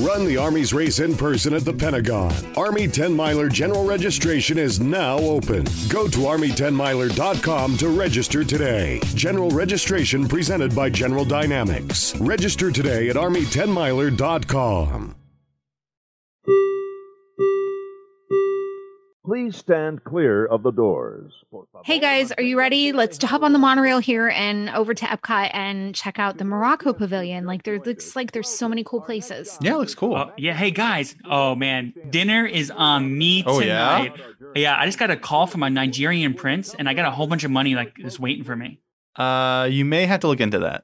Run the Army's race in person at the Pentagon. Army 10 Miler general registration is now open. Go to Army10miler.com to register today. General registration presented by General Dynamics. Register today at Army10miler.com. Please stand clear of the doors. Hey guys, are you ready? Let's hop on the monorail here and over to Epcot and check out the Morocco Pavilion. Like there looks like there's so many cool places. Yeah, it looks cool. Oh, yeah, hey guys. Oh man, dinner is on me tonight. Oh, yeah? yeah? I just got a call from a Nigerian prince, and I got a whole bunch of money like just waiting for me. Uh, you may have to look into that.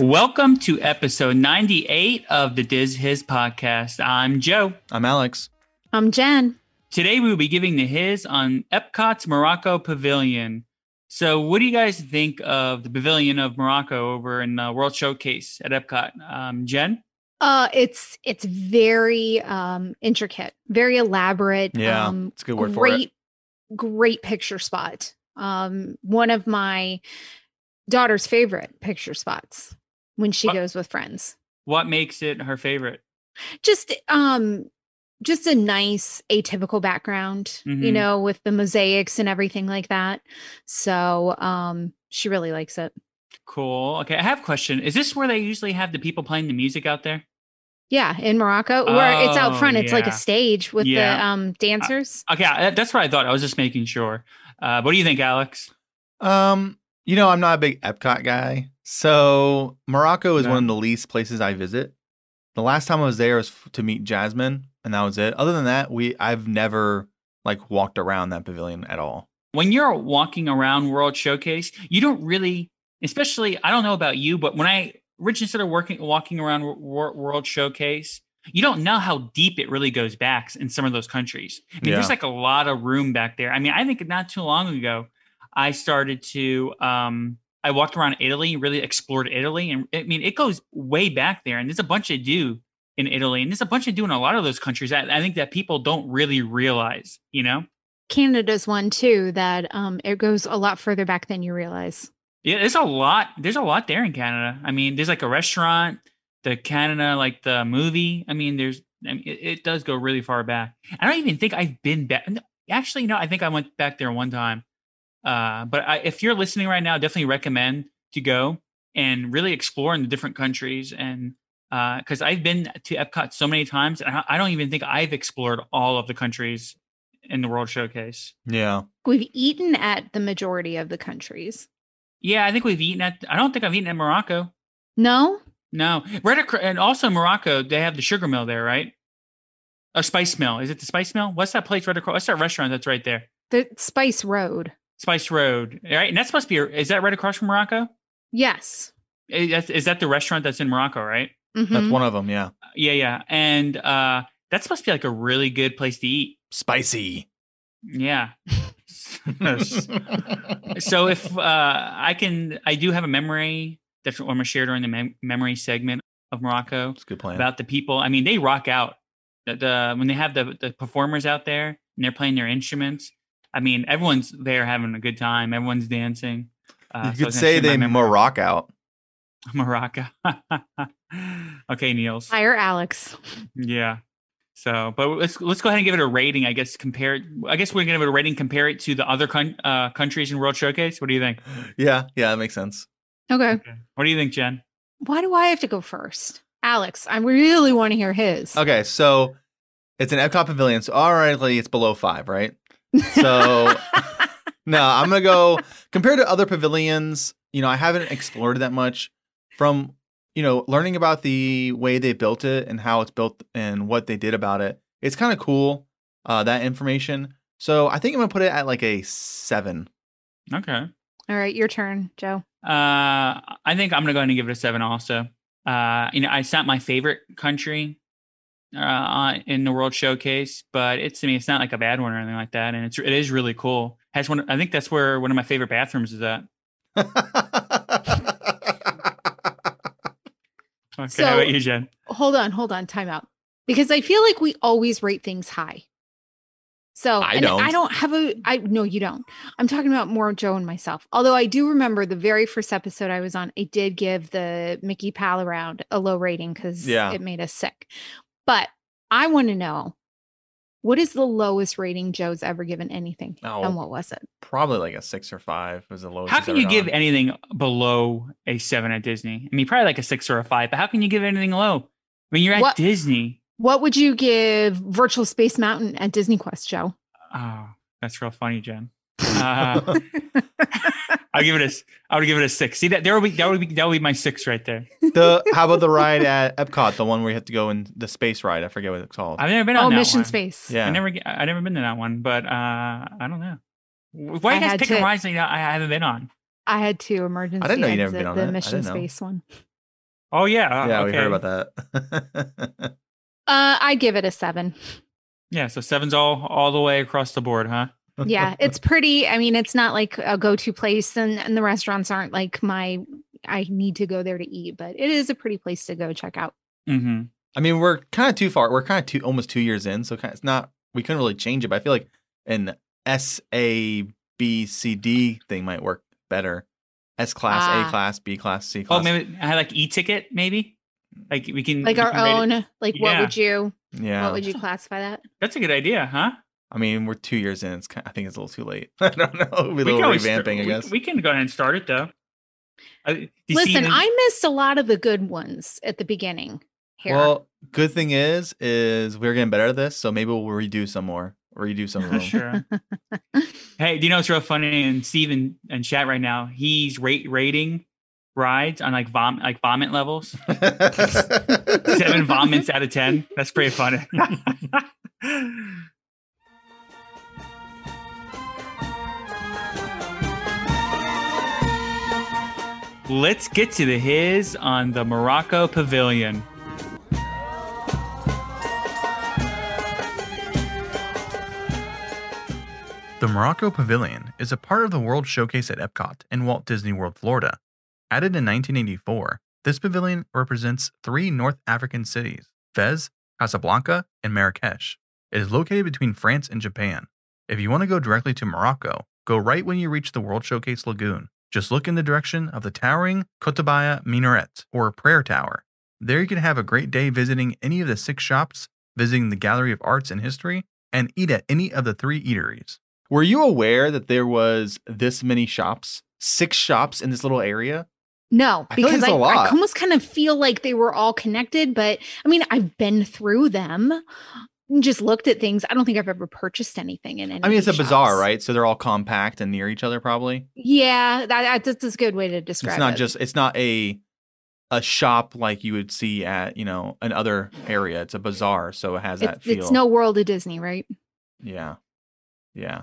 Welcome to episode 98 of the Diz Hiz podcast. I'm Joe. I'm Alex. I'm Jen. Today we will be giving the hiz on Epcot's Morocco Pavilion. So, what do you guys think of the Pavilion of Morocco over in the World Showcase at Epcot? Um, Jen? Uh it's it's very um intricate, very elaborate. Yeah, um it's a good word for it. great, great picture spot. Um one of my daughter's favorite picture spots when she What- goes with friends. What makes it her favorite? just um just a nice atypical background you Mhm. know with the mosaics and everything like that so um she really likes it Cool. Okay, I have a question. Is this where they usually have the people playing the music out there? yeah in morocco where it's out Oh, front it's like a stage with Yeah. the um dancers Okay, that's what I thought. I was just making sure. Uh, what do you think, Alex? Um, you know, I'm not a big Epcot guy, so Morocco is No. one of the least places I visit. The last time I was there was to meet Jasmine, and that was it. Other than that, we I've never like walked around that pavilion at all. when you're walking around World Showcase, you don't really, especially I don't know about you, but when I originally started working walking around Wor- Wor- World Showcase, you don't know how deep it really goes back in some of those countries. I mean, Yeah. there's like a lot of room back there. I mean, I think not too long ago, I started to um I walked around Italy, really explored Italy, and I mean, it goes way back there, and there's a bunch of do in Italy, and there's a bunch of do in a lot of those countries. I, I think that people don't really realize, you know. canada's one too that um it goes a lot further back than you realize Yeah, there's a lot. There's a lot there in Canada. I mean, there's like a restaurant, the Canada, like the movie. I mean, there's. I mean, it, it does go really far back. I don't even think I've been back. Actually, no, I think I went back there one time. Uh, but I, if you're listening right now, definitely recommend to go and really explore in the different countries. And because I've been to Epcot so many times, and I, I don't even think I've explored all of the countries in the World Showcase. Yeah, we've eaten at the majority of the countries Yeah, I think we've eaten at. I don't think I've eaten at Morocco. no No, right across, and also Morocco, they have the sugar mill there, right? A spice mill. Is it the spice mill? What's that place right across? What's that restaurant that's right there? the spice road Spice Road, right? And that's supposed to be. Is that right across from Morocco? yes Is that, is that the restaurant that's in Morocco, right? that's Mhm. one of them. Yeah, Yeah, yeah. And uh that's supposed to be like a really good place to eat. spicy. Yeah. so if uh I can, I do have a memory that I'm gonna share during the mem- memory segment of Morocco. It's a good plan. about the people. I mean, they rock out. The, the when they have the the performers out there and they're playing their instruments. I mean, everyone's there having a good time. Everyone's dancing. Uh, you I could was gonna say they memory- Morocco out. Morocco. okay, Niels. hire alex Yeah. So, but let's let's go ahead and give it a rating. I guess compare. it- I guess we're gonna give it a rating. Compare it to the other con- uh, countries in World Showcase. What do you think? Yeah, yeah, that makes sense. okay What do you think, Jen? why do i have to go first alex i really want to hear his Okay, so it's an Epcot pavilion, so already it's below five, right? So no, I'm gonna go compared to other pavilions. You know, I haven't explored it that much. From you know, learning about the way they built it and how it's built and what they did about it, it's kind of cool. Uh, that information. So I think I'm gonna put it at like a seven. Okay. all right your turn joe Uh, I think I'm gonna go ahead and give it a seven. Also, uh, you know, it's not my favorite country uh, in the World Showcase, but it's I mean, it's not like a bad one or anything like that, and it's it is really cool. Has one. I think that's where one of my favorite bathrooms is at. Okay, So- how about you, Jen? hold on, hold on, time out. Because I feel like we always rate things high. So I don't. I don't have a I no, you don't. I'm talking about more Joe and myself. Although I do remember the very first episode I was on, I did give the Mickey Pal around a low rating because Yeah. it made us sick. But I want to know what is the lowest rating Joe's ever given anything? Oh. And what was it? Probably like a six or five was the lowest. How can you give gone. anything below a seven at Disney? I mean, probably like a six or a five, but how can you give anything low? I mean, you're at What- Disney. What would you give Virtual Space Mountain at Disney Quest, Joe? Oh, that's real funny, Jen. Uh, I'll give it a. s- I would give it a six. See that there would be that would be that would be my six right there. the how about the ride at Epcot, the one where you have to go in the space ride? I forget what it's called. I've never been on oh, that Mission one. Space. yeah, I never get- I never been to that one, but uh, I don't know. Why I you guys had picking to- rides that I haven't been on? I had two emergency. I didn't know you'd never been on the it. I Mission. Space one. Oh yeah, uh, yeah, we heard about that. Uh, I give it a seven. Yeah, so seven's all all the way across the board, huh? Yeah, it's pretty. I mean, it's not like a go-to place, and, and the restaurants aren't like my. I need to go there to eat, but it is a pretty place to go check out. Mm-hmm. I mean, we're kind of too far. We're kind of two, almost two years in, so kind it's not. We couldn't really change it. But I feel like an S A B C D thing might work better. S class, Ah. A class, B class, C class. Oh, maybe I had like e-ticket, maybe. Like we can Like we our can own. Like, what would you? yeah. What would you classify that? That's a good idea, huh? I mean, we're two years in. It's kind I think it's a little too late. I don't know. It'll be a We can little revamping, start- I guess. We, can go ahead and start it though. Do you see Listen, I missed a lot of the good ones at the beginning. Here. Well, good thing is, is we're getting better at this, so maybe we'll redo some more. Or redo some of them. sure. hey, do you know what's real funny? And Steven and chat right now, he's rate rating rides on like vom like vomit levels. Seven vomits out of ten. That's pretty funny. Let's get to the hiz on the Morocco Pavilion. The Morocco Pavilion is a part of the World Showcase at Epcot in Walt Disney World, Florida. Added in 1984, this pavilion represents three North African cities Fez, Casablanca, and Marrakesh. It is located between France and Japan. If you want to go directly to Morocco, go right when you reach the World Showcase Lagoon. Just look in the direction of the towering Koutoubia Minaret, or Prayer Tower. There you can have a great day visiting any of the six shops, visiting the Gallery of Arts and History, and eat at any of the three eateries. Were you aware that there was this many shops, six shops in this little area? No, I feel like because it's I, a lot. I almost kind of feel like they were all connected. But I mean, I've been through them, and just looked at things. I don't think I've ever purchased anything in any. I mean, it's a these bazaar, right? So they're all compact and near each other, probably. Yeah, that, that's that's a good way to describe it. it's not it. just. It's not a a shop like you would see at you know another area. It's a bazaar, so it has that It's, feel. it's no World of Disney, right? Yeah, yeah.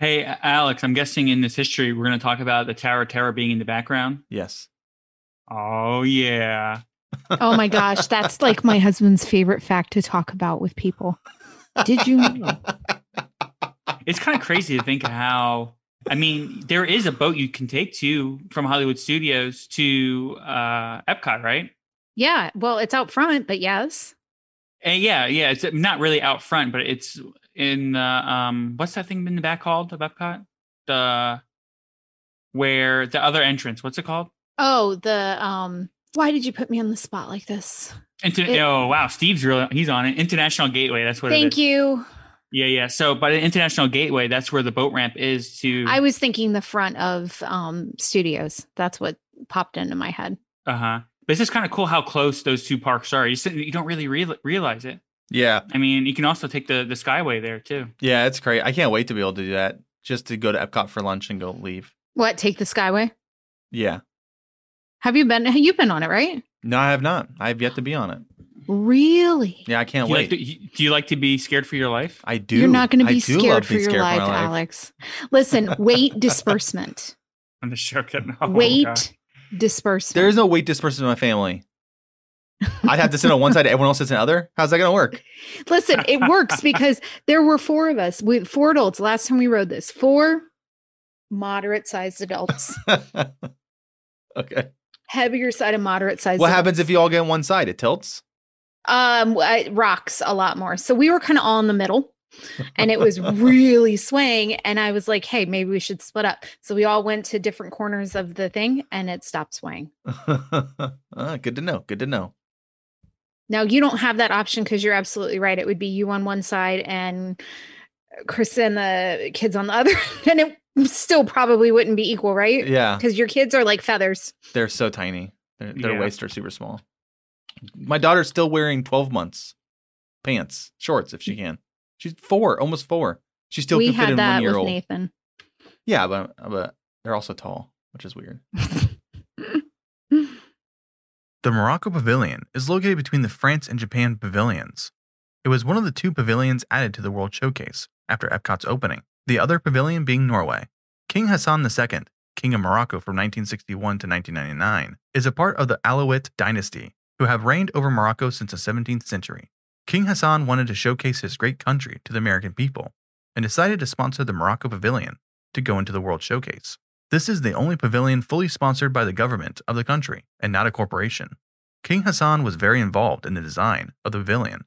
Hey, Alex, I'm guessing in this history we're going to talk about the Tower of Terror being in the background. Yes. Oh yeah. Oh my gosh, that's like my husband's favorite fact to talk about with people. Did you know? It's kind of crazy to think how. I mean, there is a boat you can take to from Hollywood Studios to uh, Epcot, right? Yeah, well, it's out front, but yes. And yeah, yeah, it's not really out front, but it's in the um, what's that thing in the back called of Epcot? The where the other entrance. What's it called? Oh, the um. Why did you put me on the spot like this? Inter- It- oh wow, Steve's really he's on it. International Gateway. That's what. it Thank is. you. Yeah, yeah. So, by the International Gateway, that's where the boat ramp is to. I was thinking the front of um studios. That's what popped into my head. Uh huh. But it's just kind of cool how close those two parks are. You you don't really real- realize it. Yeah, I mean, you can also take the the Skyway there too. yeah. It's great. I can't wait to be able to do that. Just to go to Epcot for lunch and go leave. What? Take the Skyway? Yeah. Have you been? You've been on it, right? No, I have not. I have yet to be on it. Really? Yeah, I can't Do you, wait. like to, do you like to be scared for your life? I do. You're not going to be scared for being your scared life, my Alex. Listen, weight disbursement. I'm just joking. Oh, weight God. disbursement. There is no weight dispersal in my family. I'd have to sit on one side, everyone else sits on the other. How's that going to work? Listen, it works because there were four of us. We four adults. Last time we rode this, four moderate sized adults. okay. Heavier side and moderate size. What happens if you all get on one side? It tilts. Um, it rocks a lot more. So we were kind of all in the middle, and it was really swaying. And I was like, "Hey, maybe we should split up." So we all went to different corners of the thing, and it stopped swaying. Ah, good to know. Good to know. Now you don't have that option because you're absolutely right. It would be you on one side and Chris and the kids on the other, and it still probably wouldn't be equal, right? Yeah, Because your kids are like feathers. they're so tiny. Their, their Yeah. waists are super small. My daughter's still wearing 12 months pants, shorts if she can. She's four, almost four. She still we can fit had in that one year with old. Nathan. Yeah, but but they're also tall, which is weird. The Morocco Pavilion is located between the France and Japan pavilions. It was one of the two pavilions added to the World Showcase after Epcot's opening, the other pavilion being Norway. King Hassan II, King of Morocco from 1961 to 1999, is a part of the Alawite dynasty, who have reigned over Morocco since the 17th century. King Hassan wanted to showcase his great country to the American people and decided to sponsor the Morocco Pavilion to go into the World Showcase. This is the only pavilion fully sponsored by the government of the country and not a corporation. King Hassan was very involved in the design of the pavilion.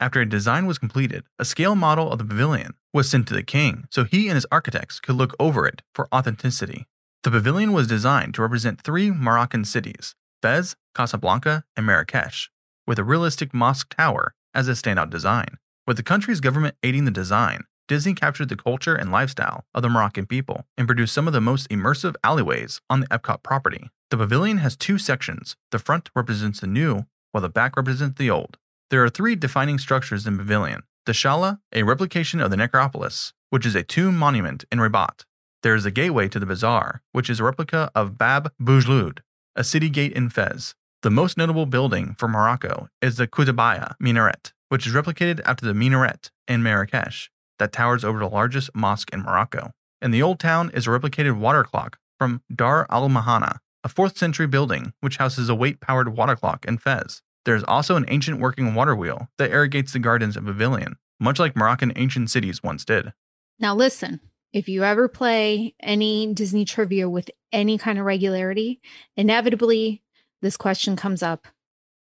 After a design was completed, a scale model of the pavilion was sent to the king so he and his architects could look over it for authenticity. The pavilion was designed to represent three Moroccan cities Fez, Casablanca, and Marrakesh, with a realistic mosque tower as a standout design. With the country's government aiding the design, Disney captured the culture and lifestyle of the Moroccan people and produced some of the most immersive alleyways on the Epcot property. The pavilion has two sections. The front represents the new, while the back represents the old. There are three defining structures in pavilion. The Chellah, a replication of the Necropolis, which is a tomb monument in Rabat. There is a gateway to the bazaar, which is a replica of Bab Boujloud, a city gate in Fez. The most notable building for Morocco is the Koutoubia minaret, which is replicated after the minaret in Marrakesh that towers over the largest mosque in Morocco. In the old town is a replicated water clock from Dar al Magana, a 4th century building which houses a weight powered water clock in Fez. There is also an ancient working water wheel that irrigates the gardens of Pavilion, much like Moroccan ancient cities once did. Now, listen, if you ever play any Disney trivia with any kind of regularity, inevitably this question comes up.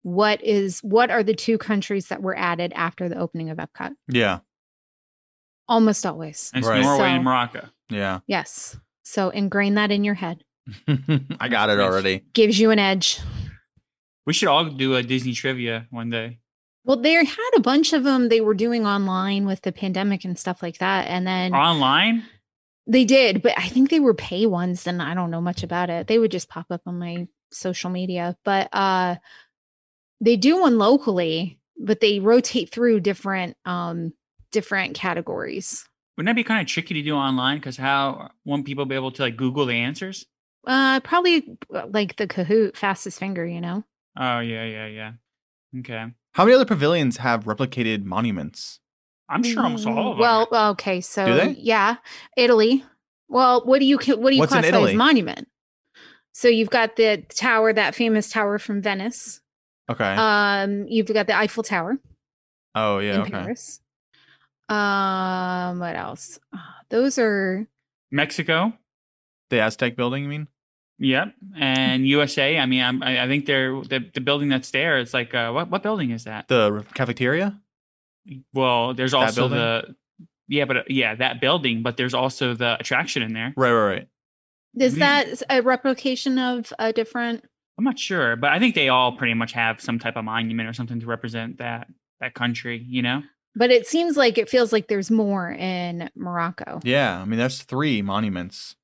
What is what are the two countries that were added after the opening of Epcot? Yeah, Almost always. It's Right. Norway So- and Morocco. yeah. Yes. So ingrain that in your head. I got it already. Gives you an edge. We should all do a Disney trivia one day. Well, they had a bunch of them they were doing online with the pandemic and stuff like that. And then Online? they did, but I think they were pay ones and I don't know much about it. They would just pop up on my social media. But uh they do one locally, but they rotate through different um different categories. Wouldn't that be kind of tricky to do online? Because how won't people be able to like Google the answers? Uh probably like the Kahoot fastest finger, you know. Oh yeah, yeah, yeah. Okay. How many other pavilions have replicated monuments? I'm sure almost all of them. Well, okay, so they? yeah, Italy. Well, what do you what do you What's in classify as monument? So you've got the tower, that famous tower from Venice. Okay. Um, you've got the Eiffel Tower oh yeah. in Okay. Paris. Um, what else? Ah, Those are Mexico. The Aztec building. You mean? Yep. And USA. I mean, I'm, I I think they're the, the building that's there. It's like uh, what what building is that? The cafeteria. Well, there's That also building? the yeah, but uh, yeah, that building. But there's also the attraction in there. Right. Right. Right. is that a replication of a different? I'm not sure, but I think they all pretty much have some type of monument or something to represent that that country. You know. But it seems like it feels like there's more in Morocco. Yeah. I mean, there's three monuments.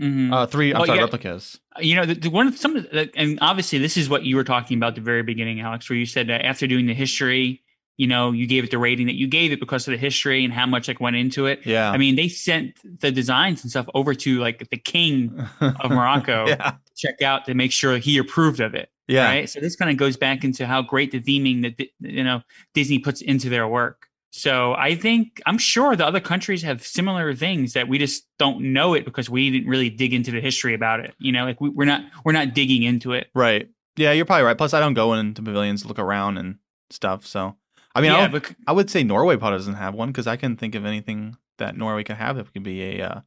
Mhm. Uh, three. I'm Well, sorry, yeah. replicas. you know, the, the one of some of the, and obviously this is what you were talking about at the very beginning, Alex, where you said that after doing the history, you know, you gave it the rating that you gave it because of the history and how much like went into it. Yeah. I mean, they sent the designs and stuff over to like the king of Morocco yeah. to check out to make sure he approved of it. Yeah. Right. So this kind of goes back into how great the theming that you know Disney puts into their work. So I think I'm sure the other countries have similar things that we just don't know it because we didn't really dig into the history about it. You know, like we, we're not we're not digging into it. Right. Yeah. You're probably right. Plus, I don't go into pavilions look around and stuff. So, I mean, I, yeah, would, but I would say Norway probably doesn't have one because I can think of anything that Norway could have that could be a uh,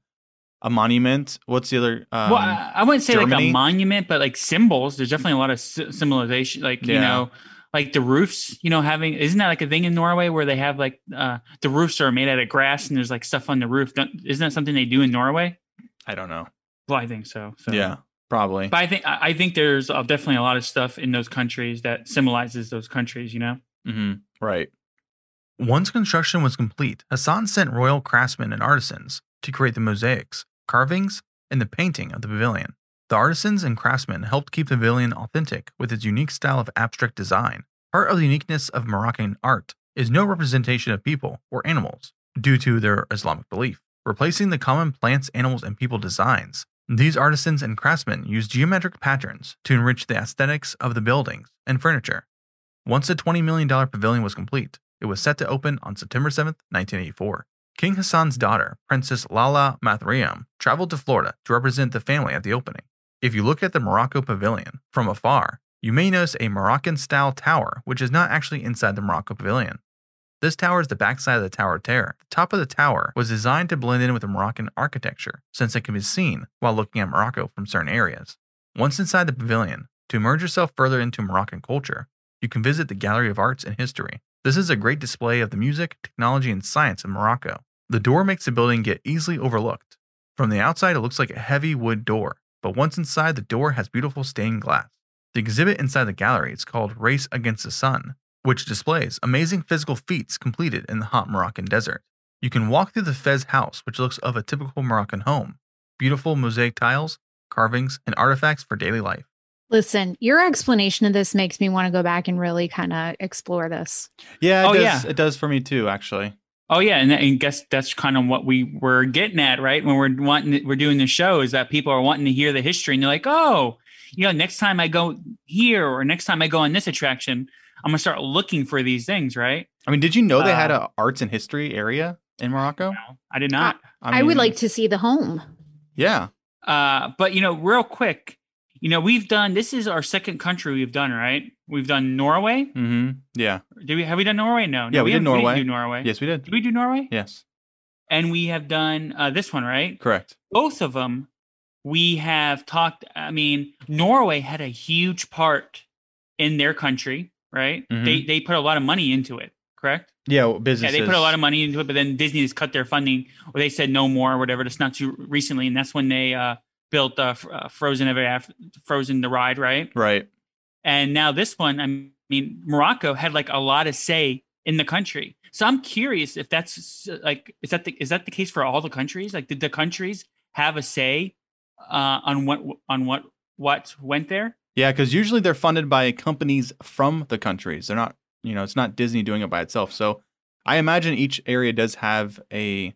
a monument. What's the other? Um, well, I, I wouldn't say like a monument, but like symbols. There's definitely a lot of symbolization. Like you know, like the roofs. You know, having isn't that like a thing in Norway where they have like uh the roofs are made out of grass and there's like stuff on the roof. Don't, isn't that something they do in Norway? I don't know. Well, I think so. so. Yeah, probably. But I think I I think there's uh, definitely a lot of stuff in those countries that symbolizes those countries. You know. Mm-hmm. Right. Once construction was complete, Hassan sent royal craftsmen and artisans to create the mosaics, carvings, and the painting of the pavilion. The artisans and craftsmen helped keep the pavilion authentic with its unique style of abstract design. Part of the uniqueness of Moroccan art is no representation of people or animals due to their Islamic belief. Replacing the common plants, animals, and people designs, these artisans and craftsmen use geometric patterns to enrich the aesthetics of the buildings and furniture. Once the $20 million pavilion was complete, it was set to open on September 7, 1984. King Hassan's daughter, Princess Lalla Meryem, traveled to Florida to represent the family at the opening. If you look at the Morocco Pavilion from afar, you may notice a Moroccan style tower, which is not actually inside the Morocco Pavilion. This tower is the backside of the Tower of Terror. The top of the tower was designed to blend in with the Moroccan architecture, since it can be seen while looking at Morocco from certain areas. Once inside the pavilion, to immerse yourself further into Moroccan culture, you can visit the Gallery of Arts and History. This is a great display of the music, technology, and science of Morocco. The door makes the building get easily overlooked. From the outside, it looks like a heavy wood door, but once inside, the door has beautiful stained glass. The exhibit inside the gallery is called Race Against the Sun, which displays amazing physical feats completed in the hot Moroccan desert. You can walk through the Fez house, which looks of a typical Moroccan home. Beautiful mosaic tiles, carvings, and artifacts for daily life. Listen, your explanation of this makes me want to go back and really kind of explore this. Yeah. It Oh, does, yeah. It does for me too. Actually. Oh yeah, and, and guess that's kind of what we were getting at, right? When we're wanting, we're doing the show, is that people are wanting to hear the history, and they're like, oh, you know, next time I go here or next time I go on this attraction, I'm gonna start looking for these things, right? I mean, did you know they had an arts and history area in Morocco? No, I did not. I, would mean, like to see the home. Yeah. Uh, but you know, real quick, you know, we've done this is our second country we've done, right? We've done Norway. hmm Yeah. Did we have we done Norway? No, no Yeah, we did haven't- didn't Norway. do Norway. Yes, we did. Did we do Norway? Yes. And we have done uh, this one, right? Correct. both of them we have talked i mean norway had a huge part in their country right Mhm. they they put a lot of money into it correct Yeah. well, yeah they put a lot of money into it but then disney has cut their funding or they said no more or whatever just not too recently and that's when they uh built uh, uh frozen ever after frozen the ride right Right. And now this one i mean morocco had like a lot of say in the country so i'm curious if that's like is that the is that the case for all the countries like did the countries have a say uh on what on what what went there Yeah, because usually they're funded by companies from the countries. They're not, you know, it's not Disney doing it by itself. So I imagine each area does have a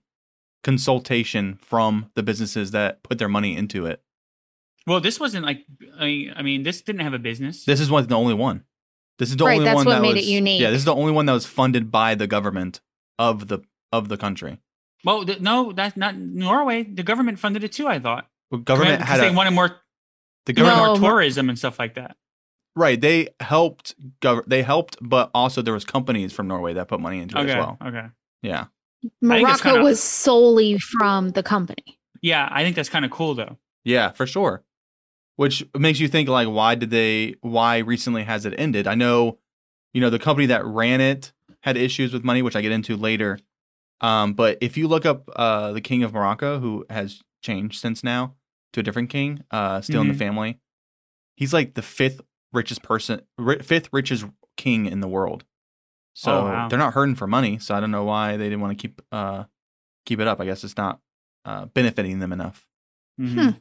consultation from the businesses that put their money into it. Well this wasn't like i, I mean this didn't have a business This is one, the only one. This is the Right, only that's one what that made it unique. Yeah, this is the only one that was funded by the government of the of the country. well th- no that's not norway the government funded it too i thought Well, government because had they a, wanted more the government No, more tourism and stuff like that right. They helped. Gov- they helped, but also there was companies from Norway that put money into it as well. okay Yeah. Morocco kinda- was solely from the company. yeah i think that's kind of cool though Yeah, for sure. Which makes you think like why did they why recently has it ended? I know, you know, the company that ran it had issues with money, which I get into later. Um, but if you look up uh the King of Morocco, who has changed since now to a different king, uh still in Mhm. the family, he's like the fifth richest person ri- fifth richest king in the world. So Oh, wow. they're not hurting for money, so I don't know why they didn't want to keep uh keep it up. I guess it's not uh benefiting them enough. Mhm.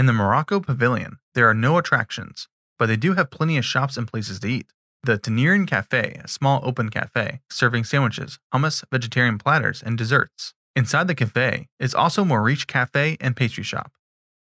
In the Morocco Pavilion, there are no attractions, but they do have plenty of shops and places to eat. The Tangierine Cafe, a small open cafe, serving sandwiches, hummus, vegetarian platters, and desserts. Inside the cafe is also Maurice Cafe and pastry shop.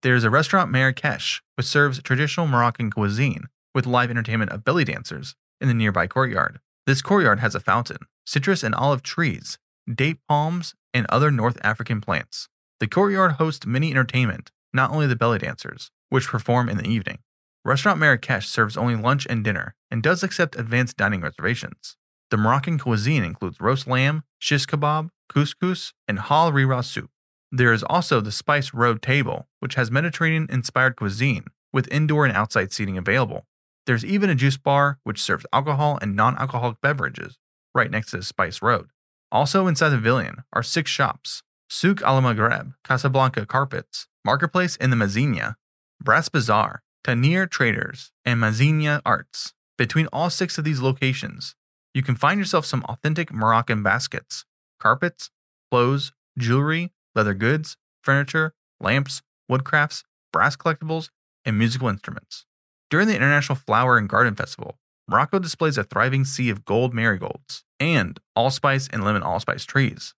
There is a restaurant Marrakesh, which serves traditional Moroccan cuisine with live entertainment of belly dancers in the nearby courtyard. This courtyard has a fountain, citrus and olive trees, date palms, and other North African plants. The courtyard hosts many entertainment, not only the belly dancers, which perform in the evening. Restaurant Marrakesh serves only lunch and dinner and does accept advanced dining reservations. The Moroccan cuisine includes roast lamb, shish kebab, couscous, and harira soup. There is also the Spice Road Table, which has Mediterranean inspired cuisine with indoor and outside seating available. There's even a juice bar which serves alcohol and non alcoholic beverages right next to the Spice Road. Also inside the pavilion are six shops Souk al Maghreb, Casablanca Carpets, Marketplace in the Medina, Brass Bazaar, Tangier Traders, and Medina Arts. Between all six of these locations, you can find yourself some authentic Moroccan baskets, carpets, clothes, jewelry, leather goods, furniture, lamps, woodcrafts, brass collectibles, and musical instruments. During the International Flower and Garden Festival, Morocco displays a thriving sea of gold marigolds and allspice and lemon allspice trees.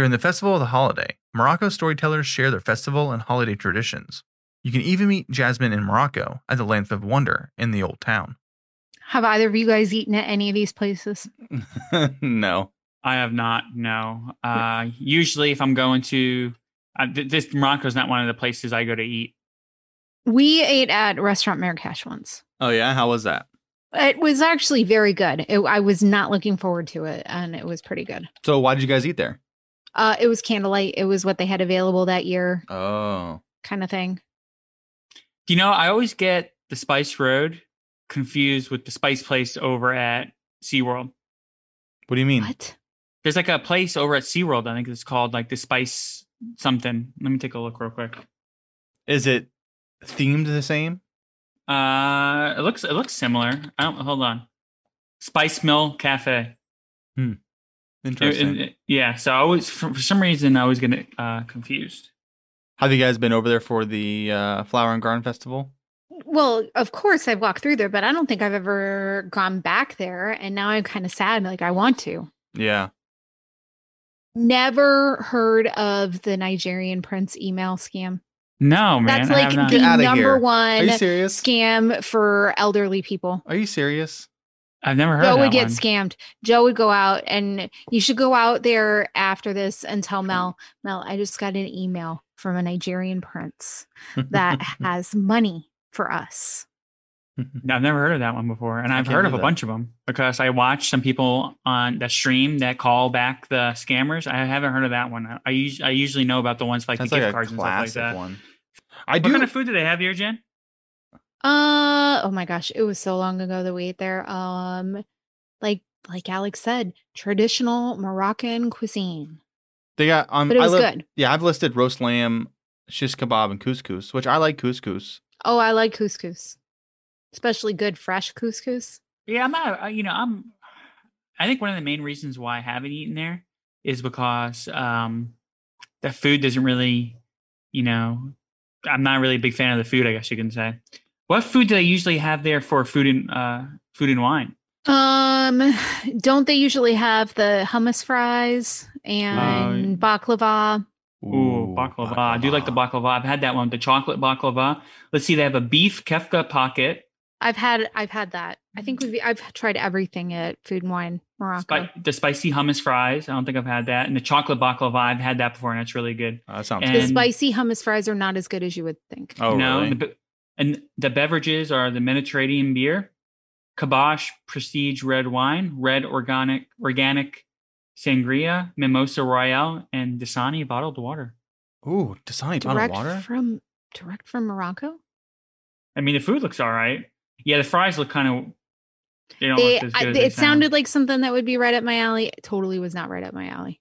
During the festival of the holiday, Morocco storytellers share their festival and holiday traditions. You can even meet Jasmine in Morocco at the Lamp of Wonder in the Old Town. Have either of you guys eaten at any of these places? no. I have not. No. Uh, usually, if I'm going to uh, th- this Morocco is not one of the places I go to eat. We ate at Restaurant Marrakesh once. Oh yeah, how was that? It was actually very good. It, I was not looking forward to it, and it was pretty good. So why did you guys eat there? Uh, it was candlelight. It was what they had available that year, Oh. kind of thing. Do you know, I always get the Spice Road confused with the Spice Place over at SeaWorld. What do you mean? What? There's like a place over at SeaWorld, I think it's called like the Spice something. Let me take a look real quick. Is it themed the same? Uh it looks it looks similar. I don't hold on. Spice Mill Cafe. Interesting. And- and- yeah, so I was for, for some reason I was getting uh confused. Have you guys been over there for the uh, Flower and Garden Festival? Well, of course I've walked through there, but I don't think I've ever gone back there. And now I'm kind of sad. Like I want to. Yeah. Never heard of the Nigerian prince email scam. No, man. That's like the number here. Are one you serious? scam for elderly people. Are you serious? I've never heard Joe of that would get one. scammed. Joe would go out and you should go out there after this and tell Mel, Mel, I just got an email from a Nigerian prince that has money for us. No, I've never heard of that one before, and I I've heard of believe a that. bunch of them because I watched some people on the stream that call back the scammers. I haven't heard of that one. I us- I usually know about the ones like Sounds the like gift a cards and stuff like classic that. one. I What do. kind of food do they have here, Jen? Uh oh my gosh, it was so long ago that we ate there. Um like like Alex said, traditional Moroccan cuisine. they got. Um, But it I was li- good. Yeah, I've listed roast lamb, shish kebab, and couscous, which I like couscous. Oh, I like couscous. Especially good fresh couscous. Yeah, I'm not. uh, You know, I'm. I think one of the main reasons why I haven't eaten there is because um, the food doesn't really, you know, I'm not really a big fan of the food. I guess you can say. What food do they usually have there for food and uh, food and wine? Um, don't they usually have the hummus fries and baklava? Ooh, baklava. I do like the baklava. I've had that one, the chocolate baklava. Let's see, they have a beef kefta pocket, I've had I've had that. I think we've I've tried everything at Food and Wine Morocco. spi- the spicy hummus fries. I don't think I've had that. And the chocolate baklava, I've had that before, and that's really good. Oh, that sounds And- the spicy hummus fries are not as good as you would think. Oh, no, really? the be- and the beverages are the Mediterranean beer, Kabosh Prestige red wine, red organic organic sangria, Mimosa Royale, and Dasani bottled water. Ooh, Dasani bottled direct water. from direct from Morocco. I mean, the food looks all right. Yeah, the fries look kind of. They don't They, look as I, good as it they sound. sounded like something that would be right up my alley. It totally was not right up my alley.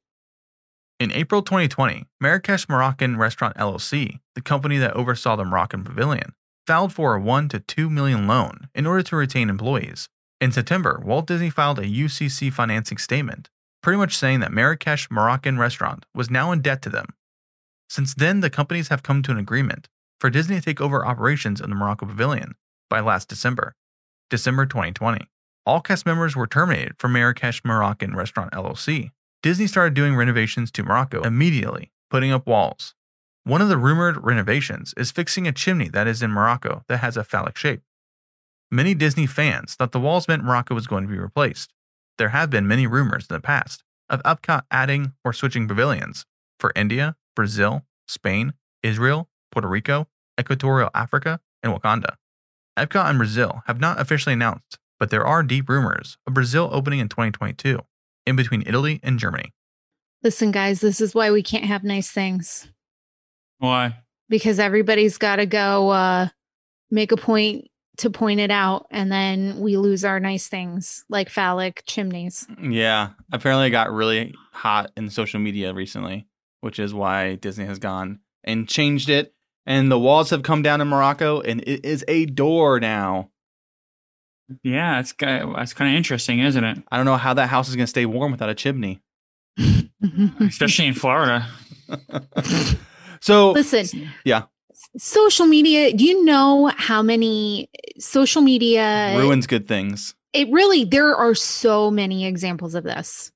In April 2020, Marrakesh Moroccan Restaurant LLC, the company that oversaw the Moroccan Pavilion, filed for a 1 to 2 million loan in order to retain employees. In September, Walt Disney filed a UCC financing statement, pretty much saying that Marrakesh Moroccan Restaurant was now in debt to them. Since then, the companies have come to an agreement for Disney to take over operations of the Morocco Pavilion by last December, December 2020. All cast members were terminated from Marrakesh Moroccan Restaurant LLC. Disney started doing renovations to Morocco immediately, putting up walls. One of the rumored renovations is fixing a chimney that is in Morocco that has a phallic shape. Many Disney fans thought the walls meant Morocco was going to be replaced. There have been many rumors in the past of Epcot adding or switching pavilions for India, Brazil, Spain, Israel, Puerto Rico, Equatorial Africa, and Wakanda. Epcot and Brazil have not officially announced, but there are deep rumors of Brazil opening in 2022, in between Italy and Germany. Listen, guys, this is why we can't have nice things. Why? because everybody's got to go uh, make a point to point it out, and then we lose our nice things like phallic chimneys. Yeah, apparently it got really hot in social media recently, which is why Disney has gone and changed it. And the walls have come down in Morocco, and it is a door now. Yeah, it's ki- that's kind of interesting, isn't it? I don't know how that house is going to stay warm without a chimney. Especially in Florida. So Listen, Yeah. social media. Do you know how many social media ruins good things. it really there are so many examples of this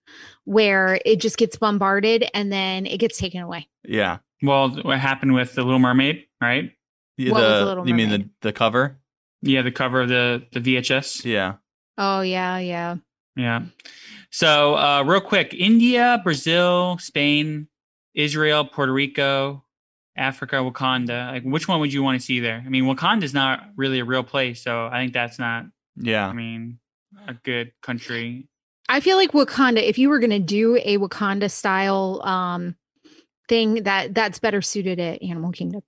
where it just gets bombarded and then it gets taken away Yeah. Well, what happened with the Little Mermaid, right? The, What was The Little you mean the, the cover? Yeah, the cover of the the VHS. Yeah. oh yeah yeah Yeah. So, uh, real quick India, Brazil, Spain, Israel, Puerto Rico, Africa, Wakanda. Like, which one would you want to see there? I mean, Wakanda's not really a real place. So, I think that's not, Yeah. I mean, a good country. i feel like wakanda if you were going to do a wakanda style um thing that that's better suited at animal kingdom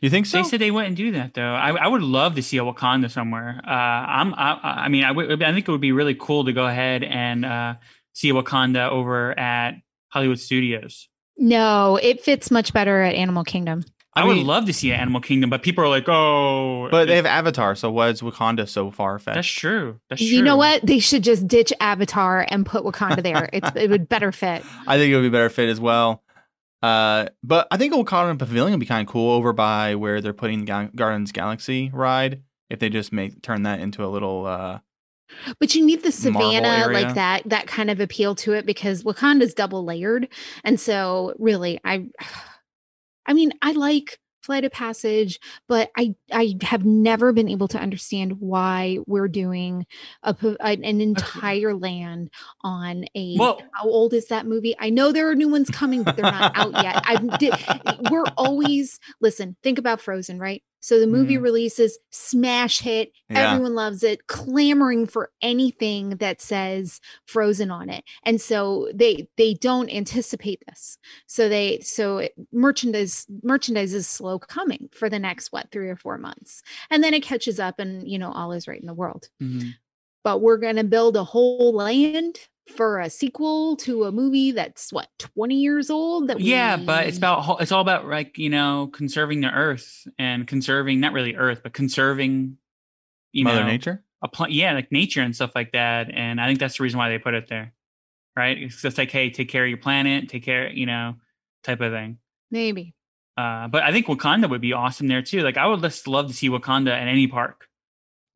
You think so? They said they wouldn't do that though. I, I would love to see a Wakanda somewhere. Uh, I'm, I, I mean, I would, I think it would be really cool to go ahead and uh, see a Wakanda over at Hollywood Studios. No it fits much better at animal kingdom I, I would love to see Animal Kingdom, but people are like, oh, but they have Avatar, so why is Wakanda so far fetched? That's true. That's true. you know what they should just ditch avatar and put wakanda there it's, it would better fit I think it would be better fit as well. Uh, but I think Wakanda Pavilion would be kind of cool over by where they're putting Ga- Guardians Galaxy ride. If they just make turn that into a little, uh, But you need the savannah like that that kind of appeal to it because Wakanda's double layered. And so really I I mean I like Flight of Passage, but I I have never been able to understand why we're doing a, an entire land on a Well- how old is that movie? I know there are new ones coming, but they're not out yet. I did we're always listen, think about Frozen, right? So the movie Mhm. releases, smash hit, Yeah. everyone loves it, clamoring for anything that says Frozen on it. And so they they don't anticipate this. So they so it, merchandise merchandise is slow coming for the next what, 3 or 4 months. And then it catches up and you know all is right in the world. Mhm. But we're going to build a whole land for a sequel to a movie that's what 20 years old that Yeah, but it's about it's all about like you know conserving the earth and conserving not really earth but conserving you know Mother know Nature. a pl- yeah like nature and stuff like that and I think that's the reason why they put it there, right? It's just like hey, take care of your planet, take care, you know, type of thing. maybe Uh, but I think Wakanda would be awesome there too. Like I would just love to see Wakanda at any park.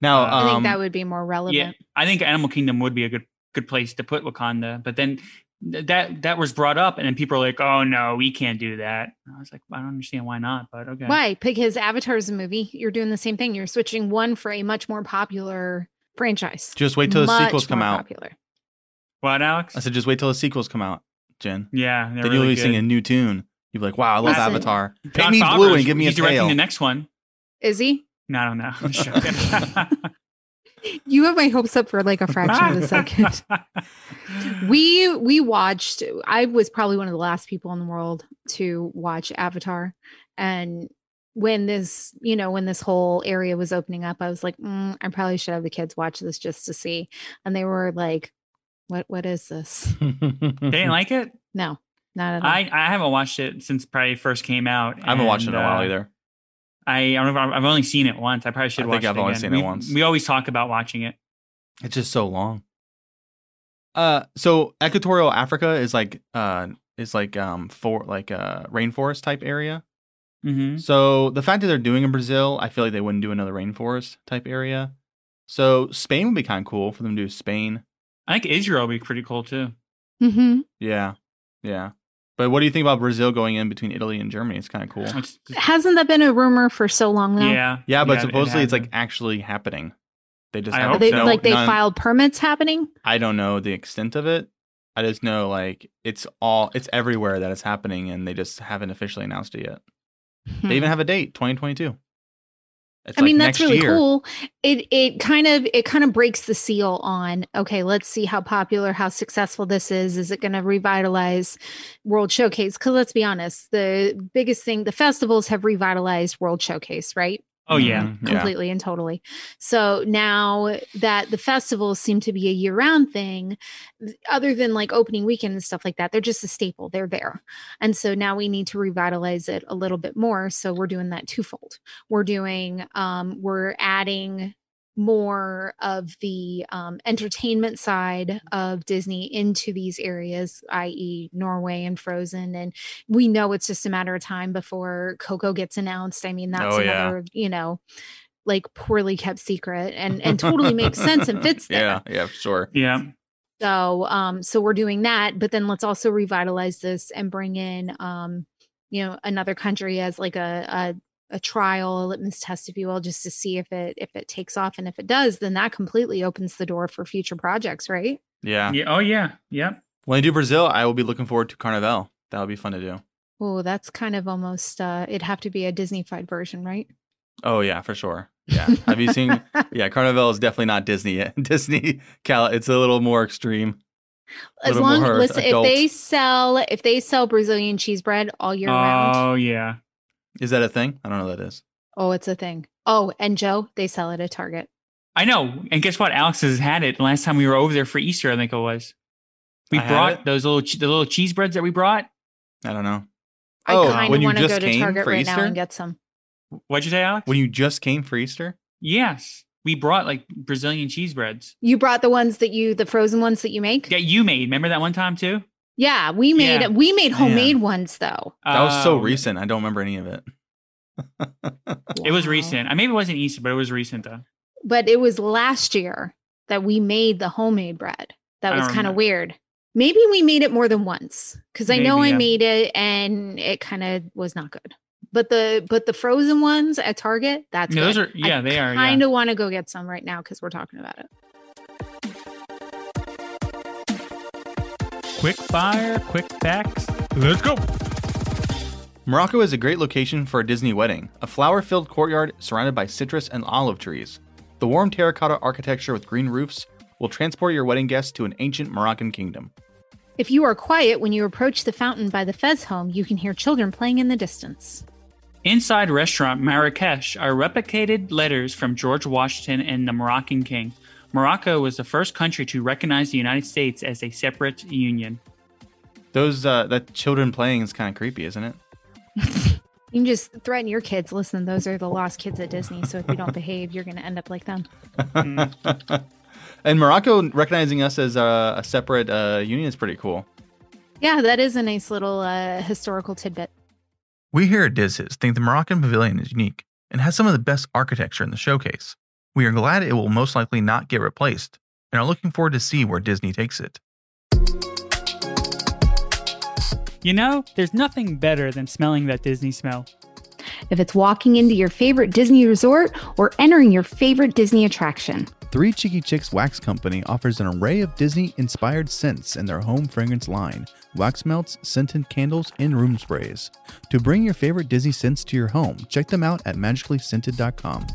Now, Uh, I think um, that would be more relevant. Yeah, I think Animal Kingdom would be a good good place to put Wakanda. But then that that was brought up, and then people are like, "Oh no, we can't do that." And I was like, "I don't understand why not." But okay, Why? Because Avatar is a movie. You're doing the same thing. You're switching one for a much more popular franchise. just wait till the Much sequels come out. Popular. What, Alex? I said, just wait till the sequels come out, Jen. yeah, they're then really you'll be singing a new tune. You'll be like, wow, I love Listen. Avatar. Paint me blue and give me a directing tail. the next one. Is he? No, I don't know. I'm just joking. You have my hopes up for like a fraction of a second. we we watched i was probably one of the last people in the world to watch avatar and when this you know when this whole area was opening up i was like mm, i probably should have the kids watch this just to see and they were like what what is this they didn't like it. no not at all I I haven't watched it since probably first came out. I haven't watched it in a while uh, either. I I don't know, I've only seen it once. I probably should I watch think I've it only again. seen it we, once. We always talk about watching it. It's just so long. Uh, so Equatorial Africa is like uh is like um for like a rainforest type area. hmm So the fact that they're doing in Brazil, I feel like they wouldn't do another rainforest type area. So Spain would be kind of cool for them to do Spain. I think Israel would be pretty cool too. hmm Yeah, yeah. But what do you think about Brazil going in between Italy and Germany? It's kind of cool. Hasn't that been a rumor for so long now yeah, Yeah, but it supposedly it's like actually happening. They just I haven't hope they so. like they none- filed permits happening I don't know the extent of it. I just know like it's all it's everywhere that it's happening, and they just haven't officially announced it yet. They Hmm. even have a date, 2022. It's I mean, like that's really year. cool. It it kind of it kind of breaks the seal on okay, let's see how popular, how successful this is. Is it going to revitalize World Showcase? Because let's be honest, the biggest thing the festivals have revitalized World Showcase, right? Oh yeah. Mhm, yeah. completely and totally. So now that the festivals seem to be a year round thing, other than like opening weekend and stuff like that, they're just a staple. They're there. And so now we need to revitalize it a little bit more. So we're doing that twofold. We're doing, um, we're adding more of the um, entertainment side of Disney into these areas, i.e., Norway and Frozen. And we know it's just a matter of time before Coco gets announced. I mean, that's Oh, yeah. another, you know, like poorly kept secret and and totally makes sense and fits there. Yeah, yeah, sure. Yeah. So um so we're doing that, but then let's also revitalize this and bring in um you know another country as like a a a trial, a litmus test, if you will, just to see if it if it takes off. And if it does, then that completely opens the door for future projects, right? Yeah. Yeah. Oh yeah. Yep. When I do Brazil, I will be looking forward to Carnival. That would be fun to do. Oh, that's kind of almost uh it'd have to be a Disney-fied version, right? Oh yeah, for sure. Yeah. Have you seen? Yeah, Carnival is definitely not Disney yet. Disney, Cal. It's a little more extreme. As long as listen, adult. if they sell if they sell Brazilian cheese bread all year round, Oh yeah. Is that a thing? I don't know what that is. oh, it's a thing. Oh, and Joe, they sell it at Target. I know. And guess what? Alex has had it last time we were over there for Easter. I think it was. We I brought those little the little cheese breads that we brought. I don't know. I Oh, kind when of you want to just go to came Target for right now Easter? and get some. What'd you say, Alex? When you just came for Easter? yes, we brought like Brazilian cheese breads. You brought the ones that you, the frozen ones that you make. Yeah, you made. Remember that one time too? Yeah, we made Yeah. we made homemade ones though. That was so Oh, recent. I don't remember any of it. It was recent. I maybe it wasn't Easter, but it was recent though. but it was last year that we made the homemade bread. That was kind of weird. Maybe we made it more than once because I know I yeah. made it and it kind of was not good. But the but the frozen ones at Target, that's No, those are yeah, they are. I kind Yeah. of want to go get some right now because we're talking about it. Quick fire, quick facts. Let's go. Morocco is a great location for a Disney wedding, a flower filled courtyard surrounded by citrus and olive trees. The warm terracotta architecture with green roofs will transport your wedding guests to an ancient Moroccan kingdom. If you are quiet when you approach the fountain by the Fez home, you can hear children playing in the distance. Inside restaurant Marrakesh are replicated letters from George Washington and the Moroccan king. Morocco was the first country to recognize the United States as a separate union. Those uh, that children playing is kind of creepy, isn't it? You can just threaten your kids. Listen, those are the lost kids at Disney. So if you don't behave, you're going to end up like them. and Morocco recognizing us as a, a separate uh, union is pretty cool. Yeah, that is a nice little uh, historical tidbit. We here at DizHiz think the Moroccan Pavilion is unique and has some of the best architecture in the showcase. We are glad it will most likely not get replaced and are looking forward to see where Disney takes it. You know, there's nothing better than smelling that Disney smell. If it's walking into your favorite Disney resort or entering your favorite Disney attraction, Three Cheeky Chicks Wax Company offers an array of Disney inspired scents in their home fragrance line wax melts, scented candles, and room sprays. To bring your favorite Disney scents to your home, check them out at magicallyscented.com.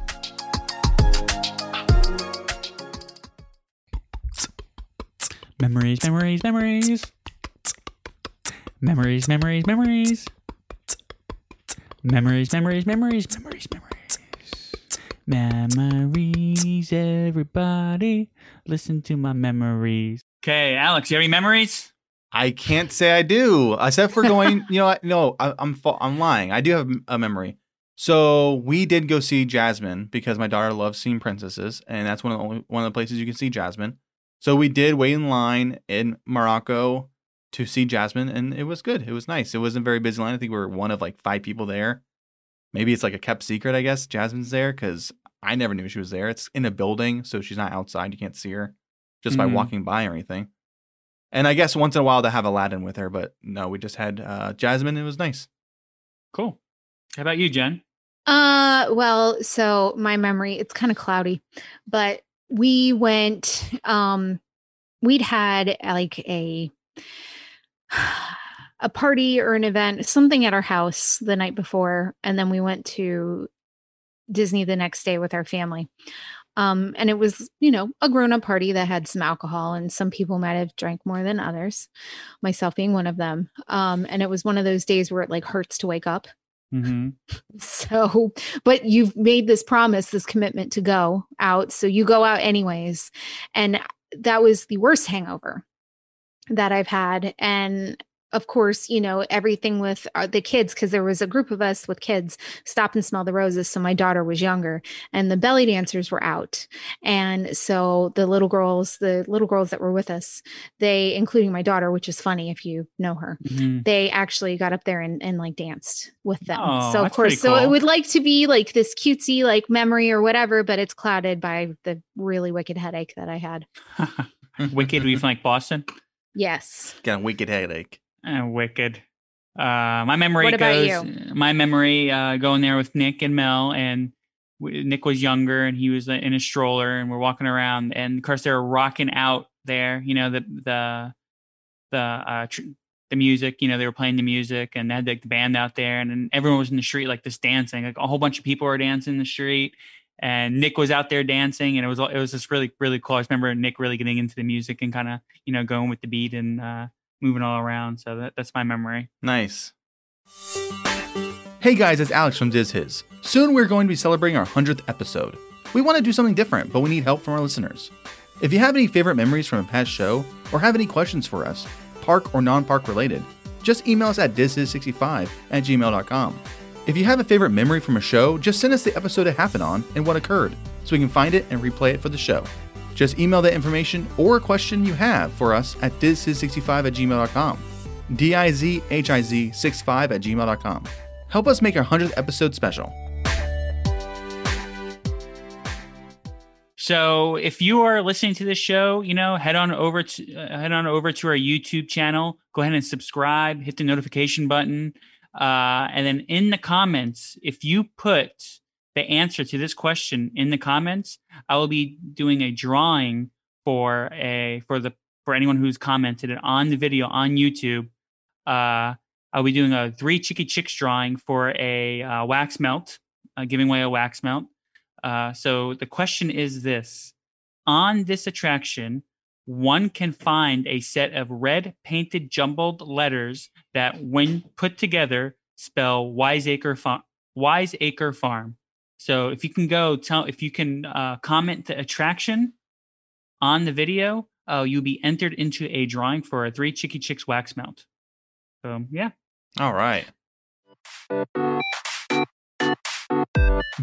Memories, memories, memories. Memories, memories, memories. Memories, memories, memories, memories, memories. Memories, everybody. Listen to my memories. Okay, Alex, you have any memories? I can't say I do, except for going. you know, I, no, I, I'm fa- I'm lying. I do have a memory. So we did go see Jasmine because my daughter loves seeing princesses, and that's one of the only one of the places you can see Jasmine. So we did wait in line in Morocco to see Jasmine, and it was good. It was nice. It wasn't a very busy line. I think we were one of like five people there. Maybe it's like a kept secret, I guess. Jasmine's there because I never knew she was there. It's in a building, so she's not outside. You can't see her just by Mhm. walking by or anything. And I guess once in a while to have Aladdin with her, but no, we just had uh, Jasmine. It was nice. Cool. How about you, Jen? Uh, well, so my memory, it's kind of cloudy, but we went, um, we'd had like a, a party or an event, something at our house the night before. And then we went to Disney the next day with our family. Um, and it was, you know, a grown up party that had some alcohol, and some people might have drank more than others, myself being one of them. Um, and it was one of those days where it like hurts to wake up. Hmm So, but you've made this promise, this commitment to go out. So you go out anyways. And that was the worst hangover that I've had. And of course, you know, everything with uh, the kids, because there was a group of us with kids, stop and smell the roses. So my daughter was younger and the belly dancers were out. And so the little girls, the little girls that were with us, they, including my daughter, which is funny if you know her, hmm they actually got up there and, and like danced with them. Oh, so of course, pretty so it would like to be like this cutesy like memory or whatever, but it's clouded by the really wicked headache that I had. Wicked, we from like Boston. Yes. Got a wicked headache. Uh, wicked. Uh, my memory What goes. My memory uh, going there with Nick and Mel, and w- Nick was younger, and he was uh, in a stroller, and we're walking around, and of course they were rocking out there. You know the the the uh, tr- the music. You know they were playing the music, and they had like the band out there, and then everyone was in the street like this dancing. Like a whole bunch of people were dancing in the street. And Nick was out there dancing, and it was it was just really really cool. I just remember Nick really getting into the music and kind of you know going with the beat and uh, moving all around. So that, that's my memory. Nice. Hey guys, it's Alex from Diz Hiz. Soon we're going to be celebrating our 100th episode. We want to do something different, but we need help from our listeners. If you have any favorite memories from a past show, or have any questions for us, park or non park related, just email us at dizhiz65 at gmail.com. If you have a favorite memory from a show, just send us the episode it happened on and what occurred, so we can find it and replay it for the show. Just email that information or a question you have for us at dizhiz65 at gmail.com. D-I-Z-H-I-Z 65 at gmail.com. Help us make our 100th episode special. So if you are listening to this show, you know, head on over to uh, head on over to our YouTube channel. Go ahead and subscribe. Hit the notification button, uh, and then in the comments, if you put the answer to this question in the comments, I will be doing a drawing for a for the for anyone who's commented on the video on YouTube. Uh, I'll be doing a three Cheeky Chicks drawing for a uh, wax melt, uh, giving away a wax melt. Uh, so the question is this On this attraction, one can find a set of red painted jumbled letters that, when put together, spell Wiseacre, Fa- Wiseacre Farm. So if you can go tell, if you can uh, comment the attraction on the video, uh, you'll be entered into a drawing for a three Cheeky Chicks wax melt. So yeah. All right.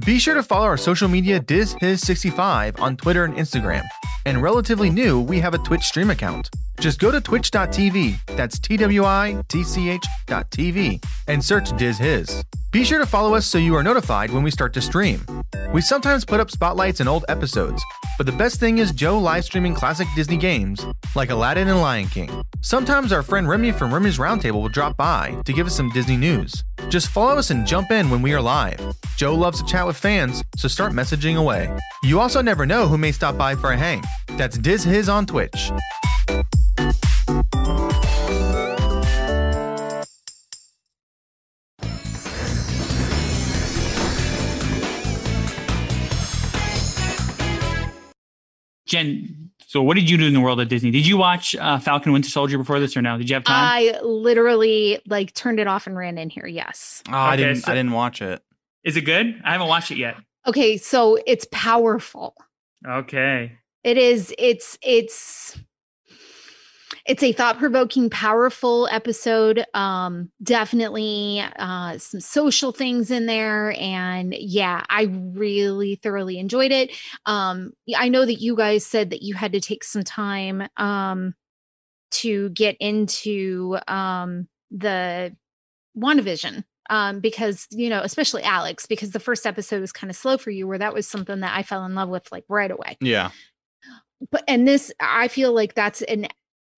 Be sure to follow our social media DizHiz65 on Twitter and Instagram. And relatively new, we have a Twitch stream account. Just go to twitch.tv, that's T W I T C H dot TV, and search DizHiz. Be sure to follow us so you are notified when we start to stream. We sometimes put up spotlights in old episodes, but the best thing is Joe live streaming classic Disney games like Aladdin and Lion King. Sometimes our friend Remy from Remy's Roundtable will drop by to give us some Disney news. Just follow us and jump in when we are live. Joe loves to chat with fans, so start messaging away. You also never know who may stop by for a hang. That's Diz Hiz on Twitch. Jen, so what did you do in the world of Disney? Did you watch uh, Falcon Winter Soldier before this or no? Did you have time? I literally like turned it off and ran in here. Yes. Oh, I didn't. so- I didn't watch it. Is it good? I haven't watched it yet. Okay, so it's powerful. Okay. It is it's it's it's a thought-provoking powerful episode. Um definitely uh some social things in there and yeah i really thoroughly enjoyed it. Um i know that you guys said that you had to take some time um to get into um the WandaVision um because you know especially alex because the first episode was kind of slow for you where that was something that i fell in love with like right away. Yeah. but and this i feel like that's an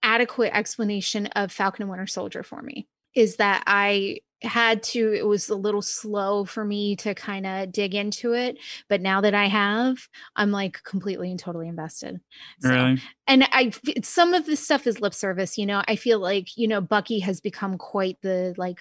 adequate explanation of falcon and winter soldier for me is that i had to it was a little slow for me to kind of dig into it but now that i have i'm like completely and totally invested So- Really? And I some of this stuff is lip service you know i feel like you know bucky has become quite the like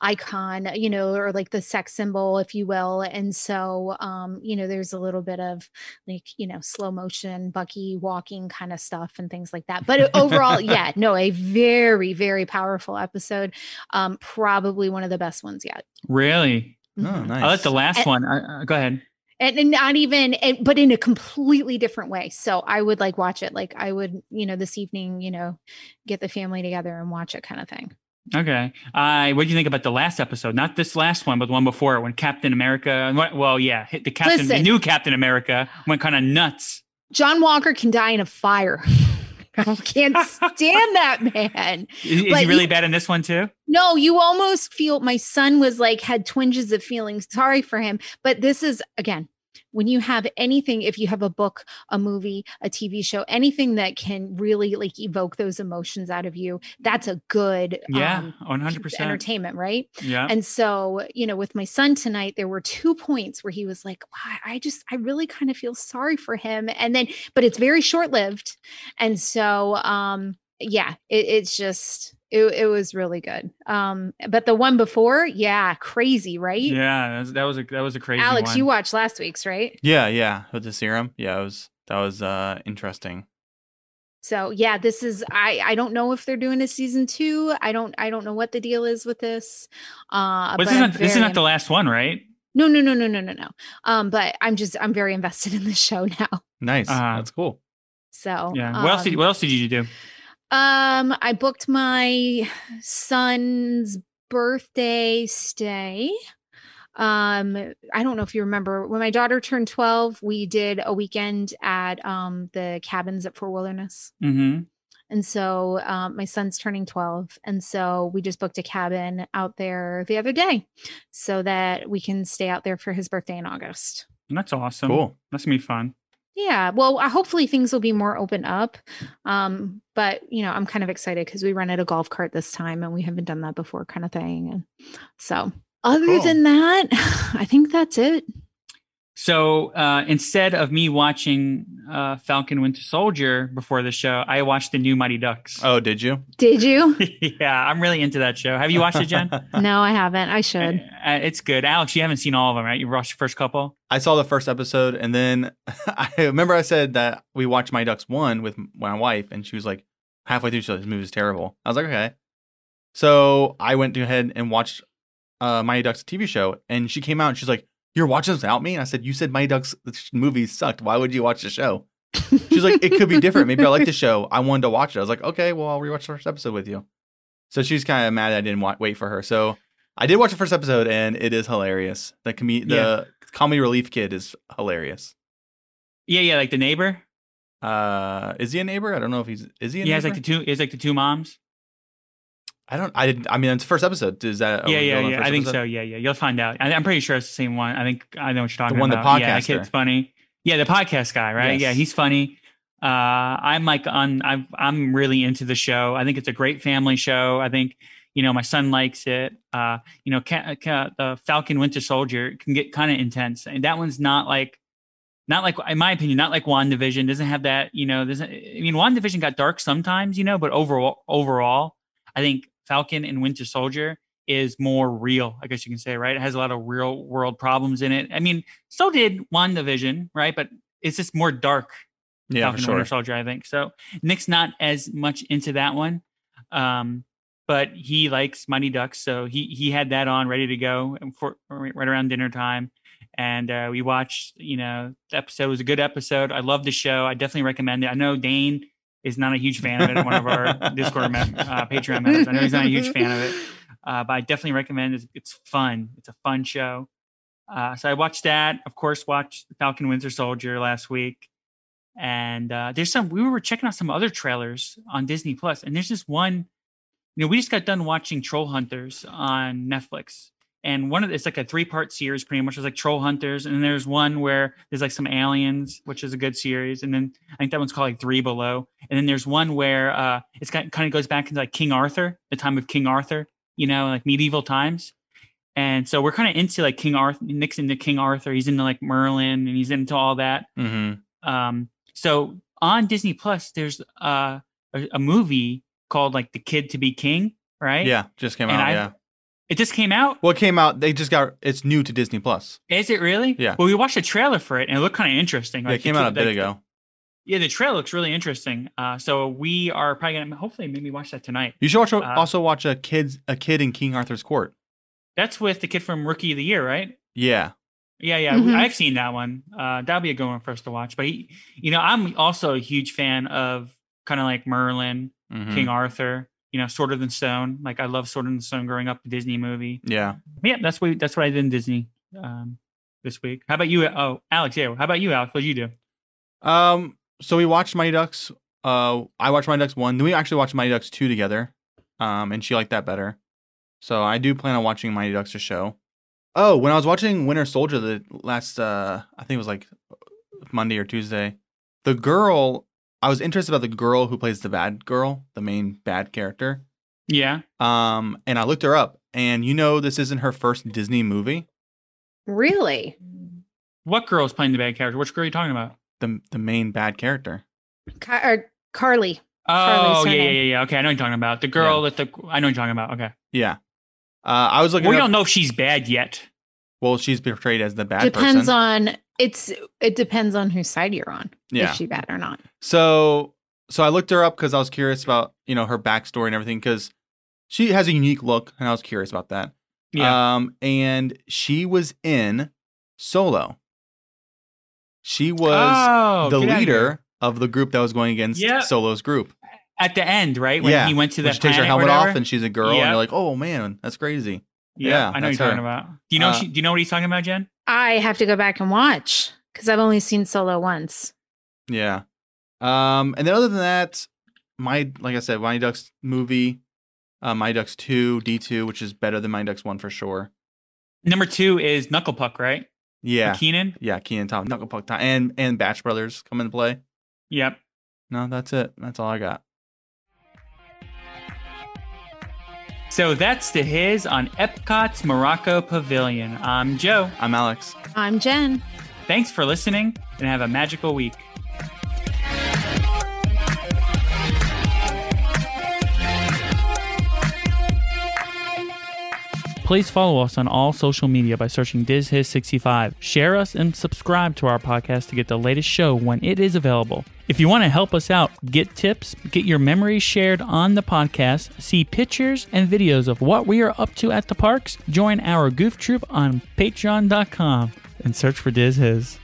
icon you know or like the sex symbol if you will and so um you know there's a little bit of like you know slow motion bucky walking kind of stuff and things like that but overall yeah no a very very powerful episode um probably one of the best ones yet Really? Oh, Mhm. nice. I like the last And- one. Uh, uh, go ahead. And, and not even and, but in a completely different way so i would like watch it like i would you know this evening you know get the family together and watch it kind of thing Okay. I. what do you think about the last episode? Not this last one, but the one before when Captain America. Well, yeah, hit the Captain, the new Captain America went kind of nuts. john walker can die in a fire i can't stand that man Is, is he really you- bad in this one too? no you almost feel my son was like had twinges of feeling sorry for him but this is again when you have anything if you have a book a movie a tv show anything that can really like evoke those emotions out of you that's a good Yeah, um, one hundred percent. entertainment right Yeah. And so, you know, with my son tonight, there were two points where he was like, wow, I just, I really kind of feel sorry for him. And then, but it's very short lived. And so, um, yeah, it, it's just, it, it was really good. Um, but the one before, yeah, crazy, right? Yeah, that was, that was a that was a crazy Alex, one. you watched last week's, right? Yeah, yeah, with the serum. Yeah, it was that was uh interesting. So yeah, this is I I don't know if they're doing a season two. I don't I don't know what the deal is with this. Uh, but this isn't, this is not the last one, right? No, no, no, no, no, no, no. Um, but I'm just I'm very invested in this show now. Nice. Uh, That's cool. So Yeah. What else did um, What else did you do? Um, I booked my son's birthday stay. Um, I don't know if you remember when my daughter turned 12, we did a weekend at um the cabins at Fort Wilderness. Mm-hmm. And so um, my son's turning 12. And so we just booked a cabin out there the other day so that we can stay out there for his birthday in August. That's awesome. Cool. That's gonna be fun. Yeah, well, uh, hopefully things will be more open up. Um, but you know, I'm kind of excited because we rented a golf cart this time and we haven't done that before, kind of thing. And so, other Cool. than that, I think that's it. So uh, instead of me watching uh, Falcon Winter Soldier before the show, I watched the new Mighty Ducks. Oh, did you? Did you? yeah, I'm really into that show. Have you watched it, Jen? no, I haven't. I should. Uh, it's good. Alex, you haven't seen all of them, right? You watched the first couple. I saw the first episode, and then I remember I said that we watched My Ducks one with my wife, and she was like, halfway through, she was like, "This movie is terrible." I was like, "Okay." So I went ahead and watched uh, Mighty Ducks TV show, and she came out and she's like, "You're watching this without me?" And I said, "You said Mighty Ducks movie sucked. Why would you watch the show?" She's like, "It could be different. Maybe I like the show. I wanted to watch it." I was like, "Okay, well, I'll rewatch the first episode with you." So she's kind of mad I didn't wa- wait for her. So I did watch the first episode, and it is hilarious. The com- Yeah. the comedy relief kid is hilarious. Yeah, yeah, like the neighbor. Uh, is he a neighbor? I don't know if he's is he a He has like the two. Is like the two moms. I don't. I didn't. I mean, it's the first episode. Is that? yeah, yeah, yeah. I think episode? so. Yeah, yeah. You'll find out. I, I'm pretty sure it's the same one. I think I know what you're talking the one, the about. Yeah, that kid's funny. Yeah, the podcast guy, right? Yeah, he's funny. Uh, I'm like on. I'm I'm really into the show. I think it's a great family show. I think you know my son likes it. Uh, you know, ca- ca- the Falcon Winter Soldier can get kind of intense, and that one's not like. Not like, in my opinion, not like WandaVision. Doesn't have that, you know. Doesn't. I mean, WandaVision got dark sometimes, you know, but overall, overall, I think Falcon and Winter Soldier is more real, I guess you can say, right? It has a lot of real world problems in it. I mean, so did WandaVision, right? But it's just more dark Yeah, Falcon for sure. Winter Soldier, I think. So Nick's not as much into that one. Um, but he likes Mighty Ducks, so he he had that on ready to go for right around dinner time. And uh, we watched, you know, the episode was a good episode. I love the show. I definitely recommend it. I know Dane is not a huge fan of it. One of our Discord mem- uh, Patreon members. I know he's not a huge fan of it, uh, but I definitely recommend it. It's fun. It's a fun show. Uh, so I watched that. Of course, watched Falcon Winter Soldier last week. And uh, there's some. We were checking out some other trailers on Disney Plus, and there's this one. You know, we just got done watching Troll Hunters on Netflix, and one of the, it's like a three part series, pretty much. It's like Troll Hunters, and then there's one where there's like some aliens, which is a good series, and then I think that one's called like Three Below, and then there's one where uh, it's kind kind of goes back into like King Arthur, the time of King Arthur, you know, like medieval times. and so we're kind of into like King Arthur. Nick's into King Arthur. He's into like Merlin, and he's into all that. Mm-hmm. Um, so on Disney Plus, there's uh, a, a movie called like The Kid to Be King, right? Yeah, just came And out. I- yeah. It just came out. Well, it came out. They just got. It's new to Disney Plus. Is it really? Yeah. Well, we watched a trailer for it, and it looked kind of interesting. Yeah, it the came out a kid- bit like, ago. Yeah, the trailer looks really interesting. Uh, so we are probably gonna hopefully maybe watch that tonight. You should watch, Uh, also watch a kids a kid in King Arthur's Court. That's with the kid from Rookie of the Year, right? Yeah. Yeah, yeah, Mhm. I've seen that one. Uh, that'll be a good one for us to watch. But he, you know, I'm also a huge fan of kind of like Merlin, Mhm. King Arthur. You know, Sword in the Stone. Like I love Sword in the Stone growing up, the Disney movie. Yeah. Yeah, that's what that's what I did in Disney um, this week. How about you? Oh, Alex, yeah. How about you, Alex? What did you do? Um. So we watched Mighty Ducks. Uh, I watched Mighty Ducks one. Then we actually watched Mighty Ducks two together. Um, and she liked that better. So I do plan on watching Mighty Ducks the show. Oh, when I was watching Winter Soldier the last, uh, I think it was like Monday or Tuesday. The girl, I was interested about the girl who plays the bad girl, the main bad character. Yeah. Um, and I looked her up, and you know this isn't her first Disney movie. Really? What girl is playing the bad character? Which girl are you talking about? The the main bad character. Car- or Karli. Oh, yeah, yeah, yeah, yeah. Okay, I know what you're talking about. The girl that the I know what you're talking about. Okay. Yeah. Uh, I was looking. we up- don't know if she's bad yet. Well, she's portrayed as the bad depends person. on it's it depends on whose side you're on. Yeah. Is she bad or not? So so I looked her up because I was curious about you know her backstory and everything because she has a unique look and I was curious about that. Yeah. Um, and she was in Solo. She was oh, the get outta here. leader of the group that was going against Yeah. Solo's group. at the end, right? When yeah, he went to the she takes her helmet off and she's a girl, and Yeah. you're like, oh man, that's crazy. Yeah, yeah, I know what you're talking her. about. Do you know? Uh, she, do you know what he's talking about, Jen? I have to go back and watch because I've only seen Solo once. Yeah. Um, and then other than that, my like I said, Mighty Ducks movie, uh, Mighty Ducks two, D two, which is better than Mighty Ducks one for sure. Number two is Knuckle Puck, right? Yeah, Kenan. yeah, Kenan Tom, Knuckle Puck Tom, and and Bash Brothers come into play. Yep. No, that's it. That's all I got. So that's the hiz on Epcot's Morocco Pavilion. I'm Joe. I'm Alex. I'm Jen. Thanks for listening and have a magical week. Please follow us on all social media by searching DizHiz65. Share us and subscribe to our podcast to get the latest show when it is available. If you want to help us out, get tips, get your memories shared on the podcast, see pictures and videos of what we are up to at the parks, join our goof troop on patreon.com and search for Diz Hiz.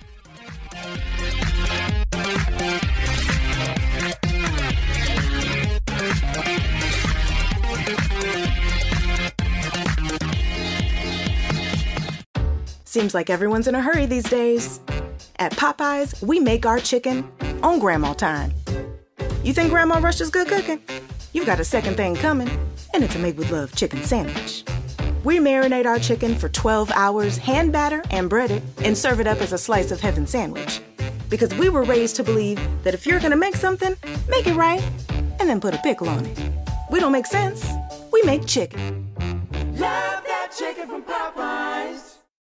Seems like everyone's in a hurry these days. At Popeyes, we make our chicken on grandma time. You think grandma rushes good cooking? You've got a second thing coming, and it's a made with love chicken sandwich. We marinate our chicken for 12 hours, hand batter and bread it, and serve it up as a slice of heaven sandwich. Because we were raised to believe that if you're gonna make something, make it right, and then put a pickle on it. We don't make sense, we make chicken. Love that chicken from Popeyes.